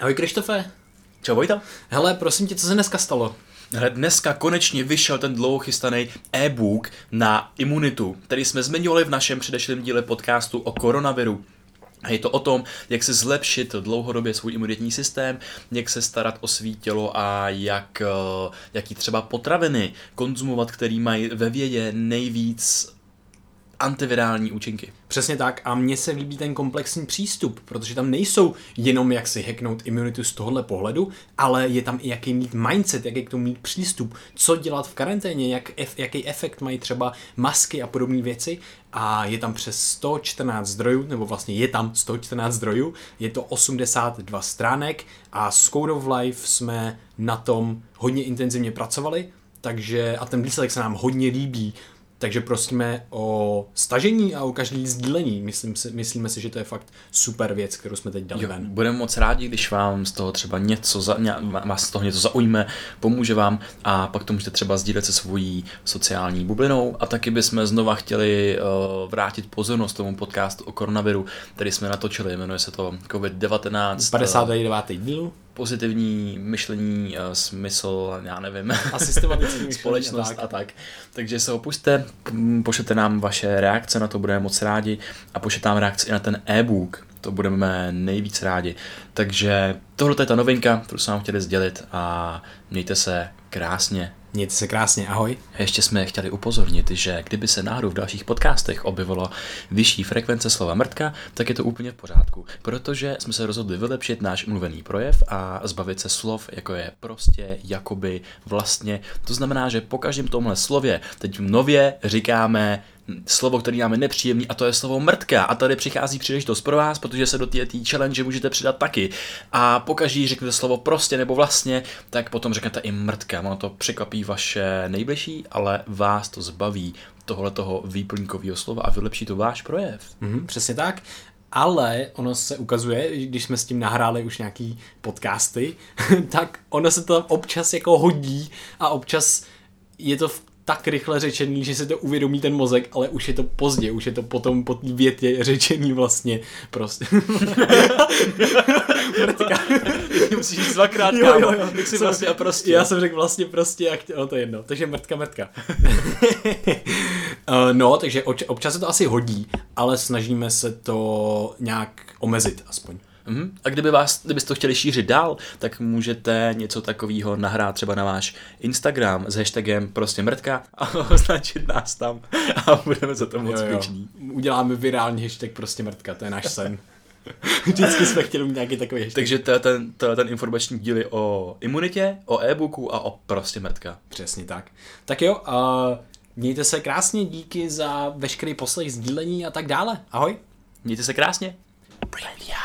Ahoj Krištofe. Čau Vojta. Hele, prosím tě, co se dneska stalo? Hele, dneska konečně vyšel ten dlouho chystaný e-book na imunitu, který jsme zmiňovali v našem předešlém díle podcastu o koronaviru. A je to o tom, jak se zlepšit dlouhodobě svůj imunitní systém, jak se starat o svý tělo a jak, eh, jaký třeba potraviny konzumovat, který mají ve vědě nejvíc antivirální účinky. Přesně tak. A mně se líbí ten komplexní přístup, protože tam nejsou jenom jak si hacknout imunitu z tohohle pohledu, ale je tam i jaký mít mindset, jaký k tomu mít přístup, co dělat v karanténě, jak, jaký efekt mají třeba masky a podobné věci. A je tam přes 114 zdrojů, nebo vlastně je tam 114 zdrojů, je to 82 stránek a s Code of Life jsme na tom hodně intenzivně pracovali, takže a ten výsledek se nám hodně líbí, takže prosíme o stažení a o každý sdílení. Myslím si, myslíme si, že to je fakt super věc, kterou jsme teď dali jo, ven. Budeme moc rádi, když vám z toho třeba něco, za, vás z toho něco zaujme, pomůže vám a pak to můžete třeba sdílet se svojí sociální bublinou a taky bychom znova chtěli uh, vrátit pozornost tomu podcastu o koronaviru, který jsme natočili, jmenuje se to COVID-19. 59. dílu pozitivní myšlení, uh, smysl, já nevím, a společnost tak. a tak. Takže se opuste, pošlete nám vaše reakce, na to budeme moc rádi a pošlete nám reakce i na ten e-book, to budeme nejvíc rádi. Takže tohle je ta novinka, kterou jsme vám chtěli sdělit a mějte se krásně. Mějte se krásně, ahoj. Ještě jsme chtěli upozornit, že kdyby se náhodou v dalších podcastech objevilo vyšší frekvence slova mrtka, tak je to úplně v pořádku, protože jsme se rozhodli vylepšit náš mluvený projev a zbavit se slov, jako je prostě, jakoby, vlastně. To znamená, že po každém tomhle slově teď nově říkáme slovo, který nám je nepříjemný a to je slovo mrtka. A tady přichází příležitost pro vás, protože se do té challenge můžete přidat taky. A pokaždý řeknete slovo prostě nebo vlastně, tak potom řeknete i mrtka. Ono to překvapí vaše nejbližší, ale vás to zbaví tohle toho výplňkového slova a vylepší to váš projev. Mm-hmm, přesně tak. Ale ono se ukazuje, když jsme s tím nahráli už nějaký podcasty, tak ono se to občas jako hodí a občas je to v tak rychle řečený, že se to uvědomí ten mozek, ale už je to pozdě, už je to potom po té větě řečený vlastně prostě. Mrtka. Musíš říct dvakrát, jo, jo, jo. Tak si vlastně a prostě. Já jsem řekl vlastně prostě a chtěl, no to je jedno. Takže mrtka, mrtka. uh, no, takže občas se to asi hodí, ale snažíme se to nějak omezit aspoň. Mm-hmm. A kdyby vás, kdybyste to chtěli šířit dál, tak můžete něco takového nahrát třeba na váš Instagram s hashtagem prostě mrtka a označit nás tam a budeme za to moc vděční. Uděláme virální hashtag prostě mrtka, to je náš sen. Vždycky jsme chtěli mít nějaký takový hashtag. Takže to je ten, to je ten informační díl o imunitě, o e-booku a o prostě mrtka. Přesně tak. Tak jo, uh, mějte se krásně, díky za veškerý poslech, sdílení a tak dále. Ahoj. Mějte se krásně. Brilliant.